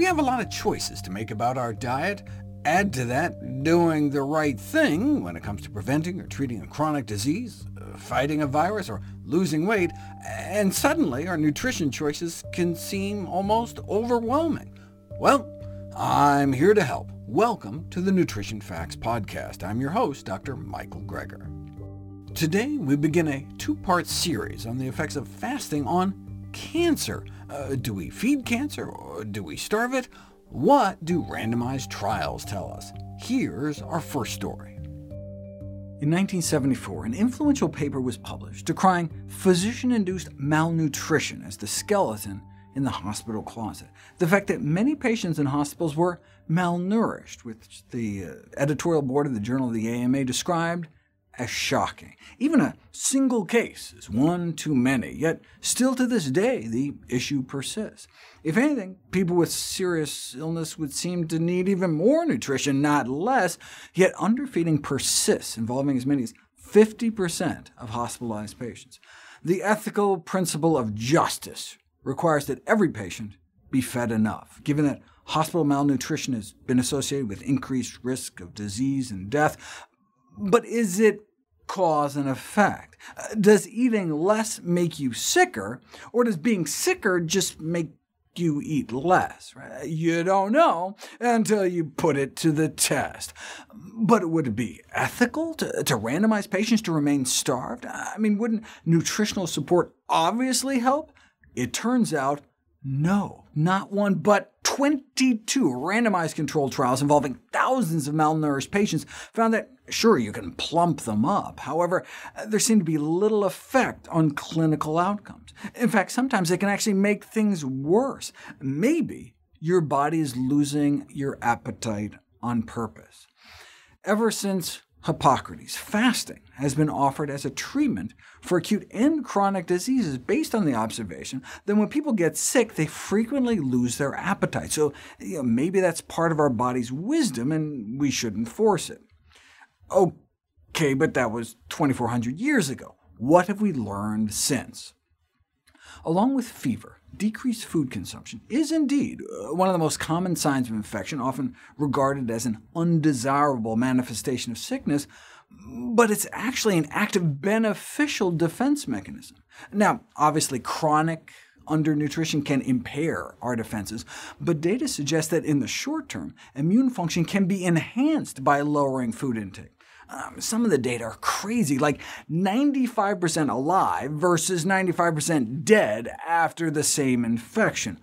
We have a lot of choices to make about our diet. Add to that doing the right thing when it comes to preventing or treating a chronic disease, uh, fighting a virus, or losing weight, and suddenly our nutrition choices can seem almost overwhelming. Well, I'm here to help. Welcome to the Nutrition Facts Podcast. I'm your host, Dr. Michael Greger. Today we begin a two-part series on the effects of fasting on cancer. Uh, do we feed cancer, or do we starve it? What do randomized trials tell us? Here's our first story. In 1974, an influential paper was published decrying physician-induced malnutrition as the skeleton in the hospital closet. The fact that many patients in hospitals were malnourished, which the uh, editorial board of the Journal of the AMA described as shocking. Even a single case is one too many, yet still to this day the issue persists. If anything, people with serious illness would seem to need even more nutrition, not less, yet underfeeding persists, involving as many as 50% of hospitalized patients. The ethical principle of justice requires that every patient be fed enough, given that hospital malnutrition has been associated with increased risk of disease and death. But is it cause and effect? Uh, does eating less make you sicker, or does being sicker just make you eat less? Right? You don't know until you put it to the test. But would it be ethical to, to randomize patients to remain starved? I mean, wouldn't nutritional support obviously help? It turns out no, not one, but 22 randomized controlled trials involving thousands of malnourished patients found that, sure, you can plump them up. However, uh, there seemed to be little effect on clinical outcomes. In fact, sometimes it can actually make things worse. Maybe your body is losing your appetite on purpose. Ever since Hippocrates, fasting has been offered as a treatment for acute and chronic diseases based on the observation that when people get sick, they frequently lose their appetite. So you know, maybe that's part of our body's wisdom, and we shouldn't force it. OK, but that was 2,400 years ago. What have we learned since? Along with fever, decreased food consumption is indeed uh, one of the most common signs of infection, often regarded as an undesirable manifestation of sickness, but it's actually an active beneficial defense mechanism. Now, obviously, chronic undernutrition can impair our defenses, but data suggests that in the short term, immune function can be enhanced by lowering food intake. Um, some of the data are crazy, like 95% alive versus 95% dead after the same infection.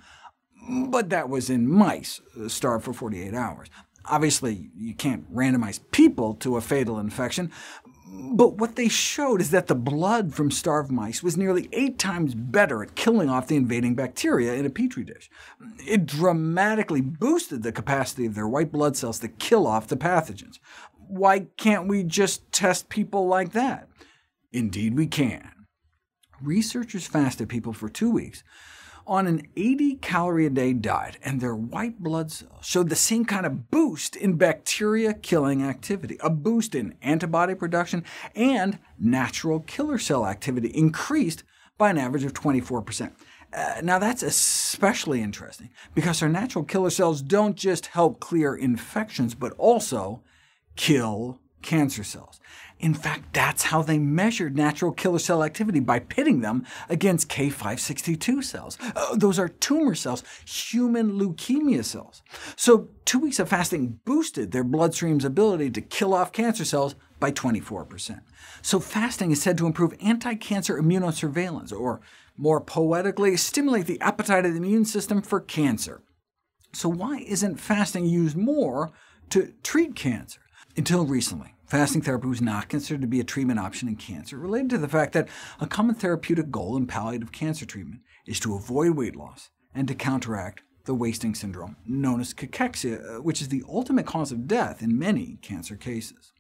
But that was in mice, uh, starved for 48 hours. Obviously, you can't randomize people to a fatal infection, but what they showed is that the blood from starved mice was nearly eight times better at killing off the invading bacteria in a petri dish. It dramatically boosted the capacity of their white blood cells to kill off the pathogens. Why can't we just test people like that? Indeed we can. Researchers fasted people for two weeks on an 80-calorie-a-day diet, and their white blood cells showed the same kind of boost in bacteria-killing activity, a boost in antibody production, and natural killer cell activity increased by an average of 24%. Uh, now that's especially interesting, because our natural killer cells don't just help clear infections, but also kill cancer cells. In fact, that's how they measured natural killer cell activity, by pitting them against K562 cells. Uh, those are tumor cells, human leukemia cells. So two weeks of fasting boosted their bloodstream's ability to kill off cancer cells by 24%. So fasting is said to improve anti-cancer immunosurveillance, or more poetically, stimulate the appetite of the immune system for cancer. So why isn't fasting used more to treat cancer? Until recently, fasting therapy was not considered to be a treatment option in cancer, related to the fact that a common therapeutic goal in palliative cancer treatment is to avoid weight loss and to counteract the wasting syndrome, known as cachexia, uh, which is the ultimate cause of death in many cancer cases.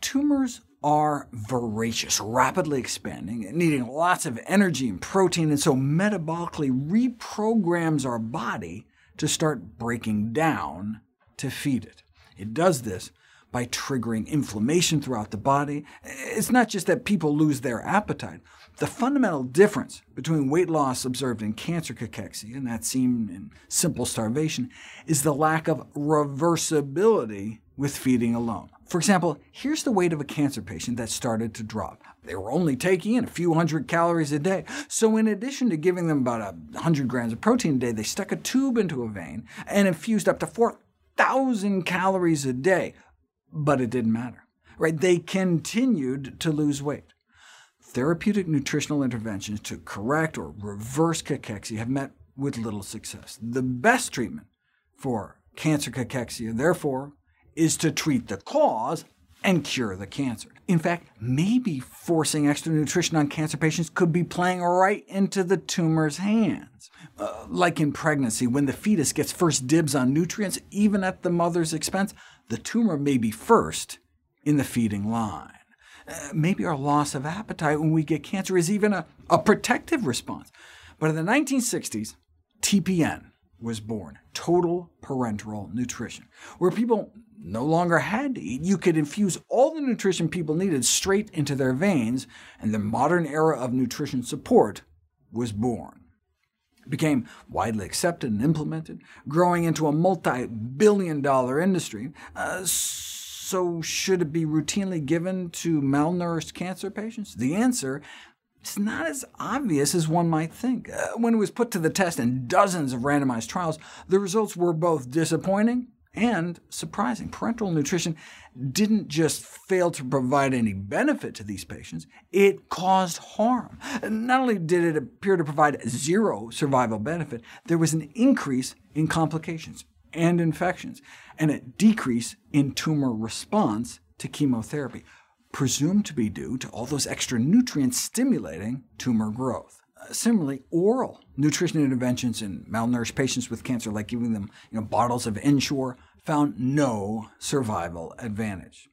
Tumors are voracious, rapidly expanding, needing lots of energy and protein, and so metabolically reprograms our body to start breaking down to feed it. It does this by triggering inflammation throughout the body. It's not just that people lose their appetite. The fundamental difference between weight loss observed in cancer cachexia and that seen in simple starvation is the lack of reversibility with feeding alone. For example, here's the weight of a cancer patient that started to drop. They were only taking in a few hundred calories a day, so in addition to giving them about 100 grams of protein a day, they stuck a tube into a vein and infused up to 4,000 calories a day, but it didn't matter. Right? They continued to lose weight. Therapeutic nutritional interventions to correct or reverse cachexia have met with little success. The best treatment for cancer cachexia, therefore, is to treat the cause and cure the cancer. In fact, maybe forcing extra nutrition on cancer patients could be playing right into the tumor's hands. Uh, like in pregnancy, when the fetus gets first dibs on nutrients, even at the mother's expense, the tumor may be first in the feeding line. Uh, maybe our loss of appetite when we get cancer is even a, a protective response. But in the 1960s, TPN was born, total parenteral nutrition, where people no longer had to eat. You could infuse all the nutrition people needed straight into their veins, and the modern era of nutrition support was born. Became widely accepted and implemented, growing into a multi-billion dollar industry. Uh, so should it be routinely given to malnourished cancer patients? The answer is not as obvious as one might think. Uh, when it was put to the test in dozens of randomized trials, the results were both disappointing and surprising. Parenteral nutrition didn't just fail to provide any benefit to these patients, it caused harm. Not only did it appear to provide zero survival benefit, there was an increase in complications and infections, and a decrease in tumor response to chemotherapy, presumed to be due to all those extra nutrients stimulating tumor growth. Similarly, oral nutrition interventions in malnourished patients with cancer, like giving them you know, bottles of Ensure, found no survival advantage.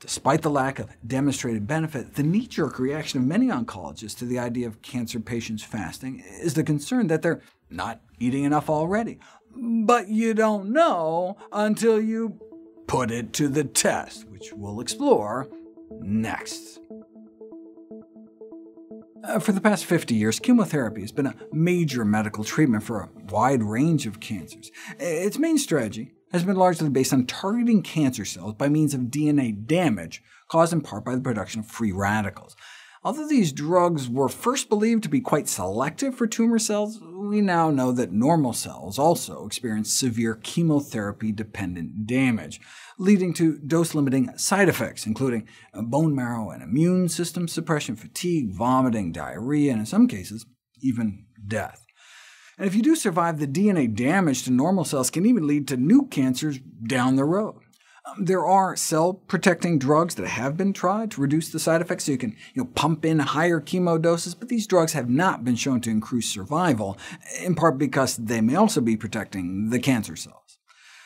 Despite the lack of demonstrated benefit, the knee-jerk reaction of many oncologists to the idea of cancer patients fasting is the concern that they're not eating enough already. But you don't know until you put it to the test, which we'll explore next. Uh, for the past 50 years, chemotherapy has been a major medical treatment for a wide range of cancers. Its main strategy has been largely based on targeting cancer cells by means of DNA damage caused in part by the production of free radicals. Although these drugs were first believed to be quite selective for tumor cells, we now know that normal cells also experience severe chemotherapy-dependent damage, leading to dose-limiting side effects, including bone marrow and immune system suppression, fatigue, vomiting, diarrhea, and in some cases, even death. And if you do survive, the DNA damage to normal cells can even lead to new cancers down the road. Um, there are cell-protecting drugs that have been tried to reduce the side effects, so you can you know, pump in higher chemo doses, but these drugs have not been shown to increase survival, in part because they may also be protecting the cancer cells.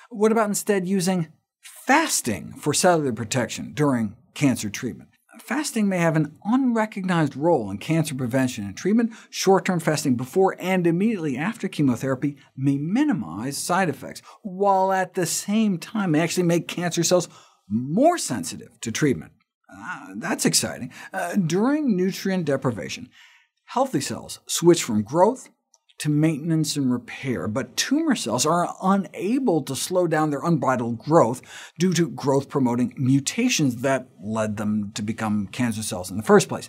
What about instead using fasting for cellular protection during cancer treatment? Fasting may have an unrecognized role in cancer prevention and treatment. Short-term fasting before and immediately after chemotherapy may minimize side effects, while at the same time actually make cancer cells more sensitive to treatment. Uh, that's exciting. Uh, during nutrient deprivation, healthy cells switch from growth to maintenance and repair, but tumor cells are unable to slow down their unbridled growth due to growth-promoting mutations that led them to become cancer cells in the first place.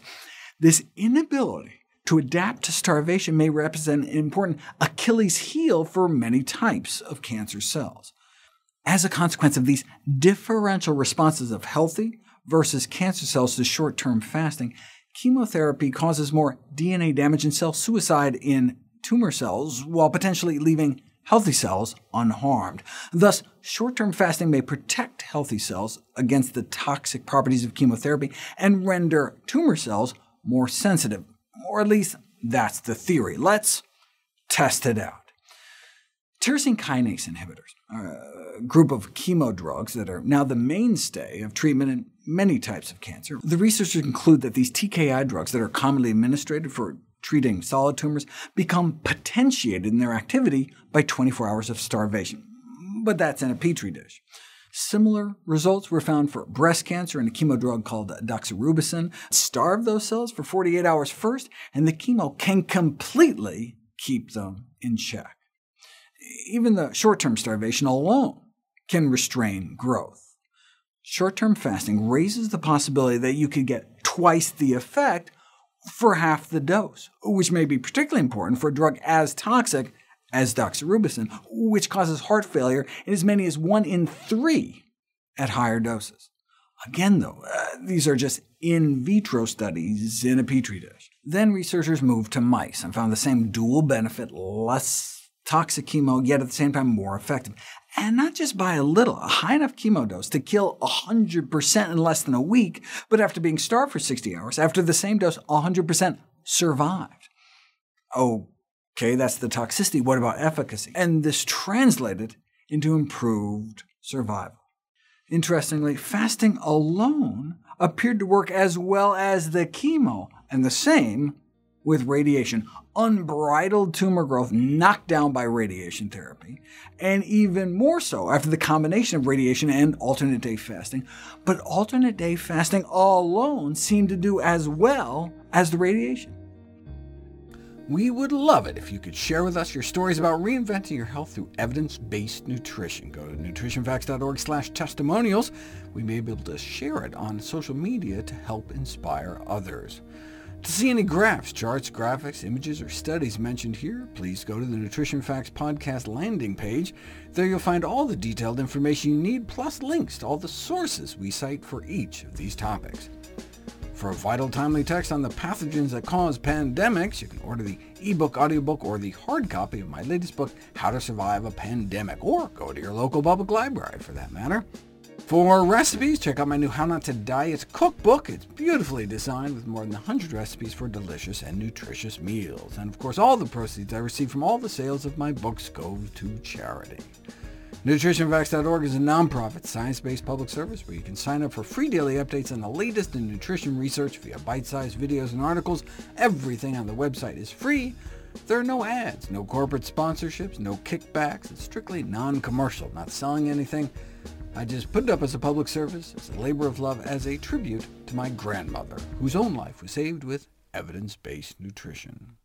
This inability to adapt to starvation may represent an important Achilles heel for many types of cancer cells. As a consequence of these differential responses of healthy versus cancer cells to short-term fasting, chemotherapy causes more DNA damage and cell suicide in tumor cells while potentially leaving healthy cells unharmed. Thus, short-term fasting may protect healthy cells against the toxic properties of chemotherapy and render tumor cells more sensitive, or at least that's the theory. Let's test it out. Tyrosine kinase inhibitors are a group of chemo drugs that are now the mainstay of treatment in many types of cancer. The researchers conclude that these TKI drugs that are commonly administered for treating solid tumors become potentiated in their activity by 24 hours of starvation. But that's in a petri dish. Similar results were found for breast cancer in a chemo drug called doxorubicin. Starve those cells for 48 hours first, and the chemo can completely keep them in check. Even the short-term starvation alone can restrain growth. Short-term fasting raises the possibility that you could get twice the effect for half the dose, which may be particularly important for a drug as toxic as doxorubicin, which causes heart failure in as many as 1 in 3 at higher doses. Again, though, uh, these are just in vitro studies in a petri dish. Then researchers moved to mice and found the same dual benefit, less toxic chemo, yet at the same time more effective. And not just by a little, a high enough chemo dose to kill 100% in less than a week, but after being starved for 60 hours, after the same dose, 100% survived. Oh, OK, that's the toxicity. What about efficacy? And this translated into improved survival. Interestingly, fasting alone appeared to work as well as the chemo, and the same with radiation. Unbridled tumor growth knocked down by radiation therapy, and even more so after the combination of radiation and alternate-day fasting. But alternate-day fasting alone seemed to do as well as the radiation. We would love it if you could share with us your stories about reinventing your health through evidence-based nutrition. Go to nutritionfacts.org slash testimonials. We may be able to share it on social media to help inspire others. To see any graphs, charts, graphics, images, or studies mentioned here, please go to the Nutrition Facts podcast landing page. There you'll find all the detailed information you need, plus links to all the sources we cite for each of these topics. For a vital, timely text on the pathogens that cause pandemics, you can order the ebook, audiobook, or the hard copy of my latest book, How to Survive a Pandemic, or go to your local public library for that matter. For recipes, check out my new How Not to Diet cookbook. It's beautifully designed with more than 100 recipes for delicious and nutritious meals. And of course, all the proceeds I receive from all the sales of my books go to charity. NutritionFacts.org is a nonprofit, science-based public service where you can sign up for free daily updates on the latest in nutrition research via bite-sized videos and articles. Everything on the website is free. There are no ads, no corporate sponsorships, no kickbacks. It's strictly non-commercial, not selling anything. I just put it up as a public service, as a labor of love, as a tribute to my grandmother, whose own life was saved with evidence-based nutrition.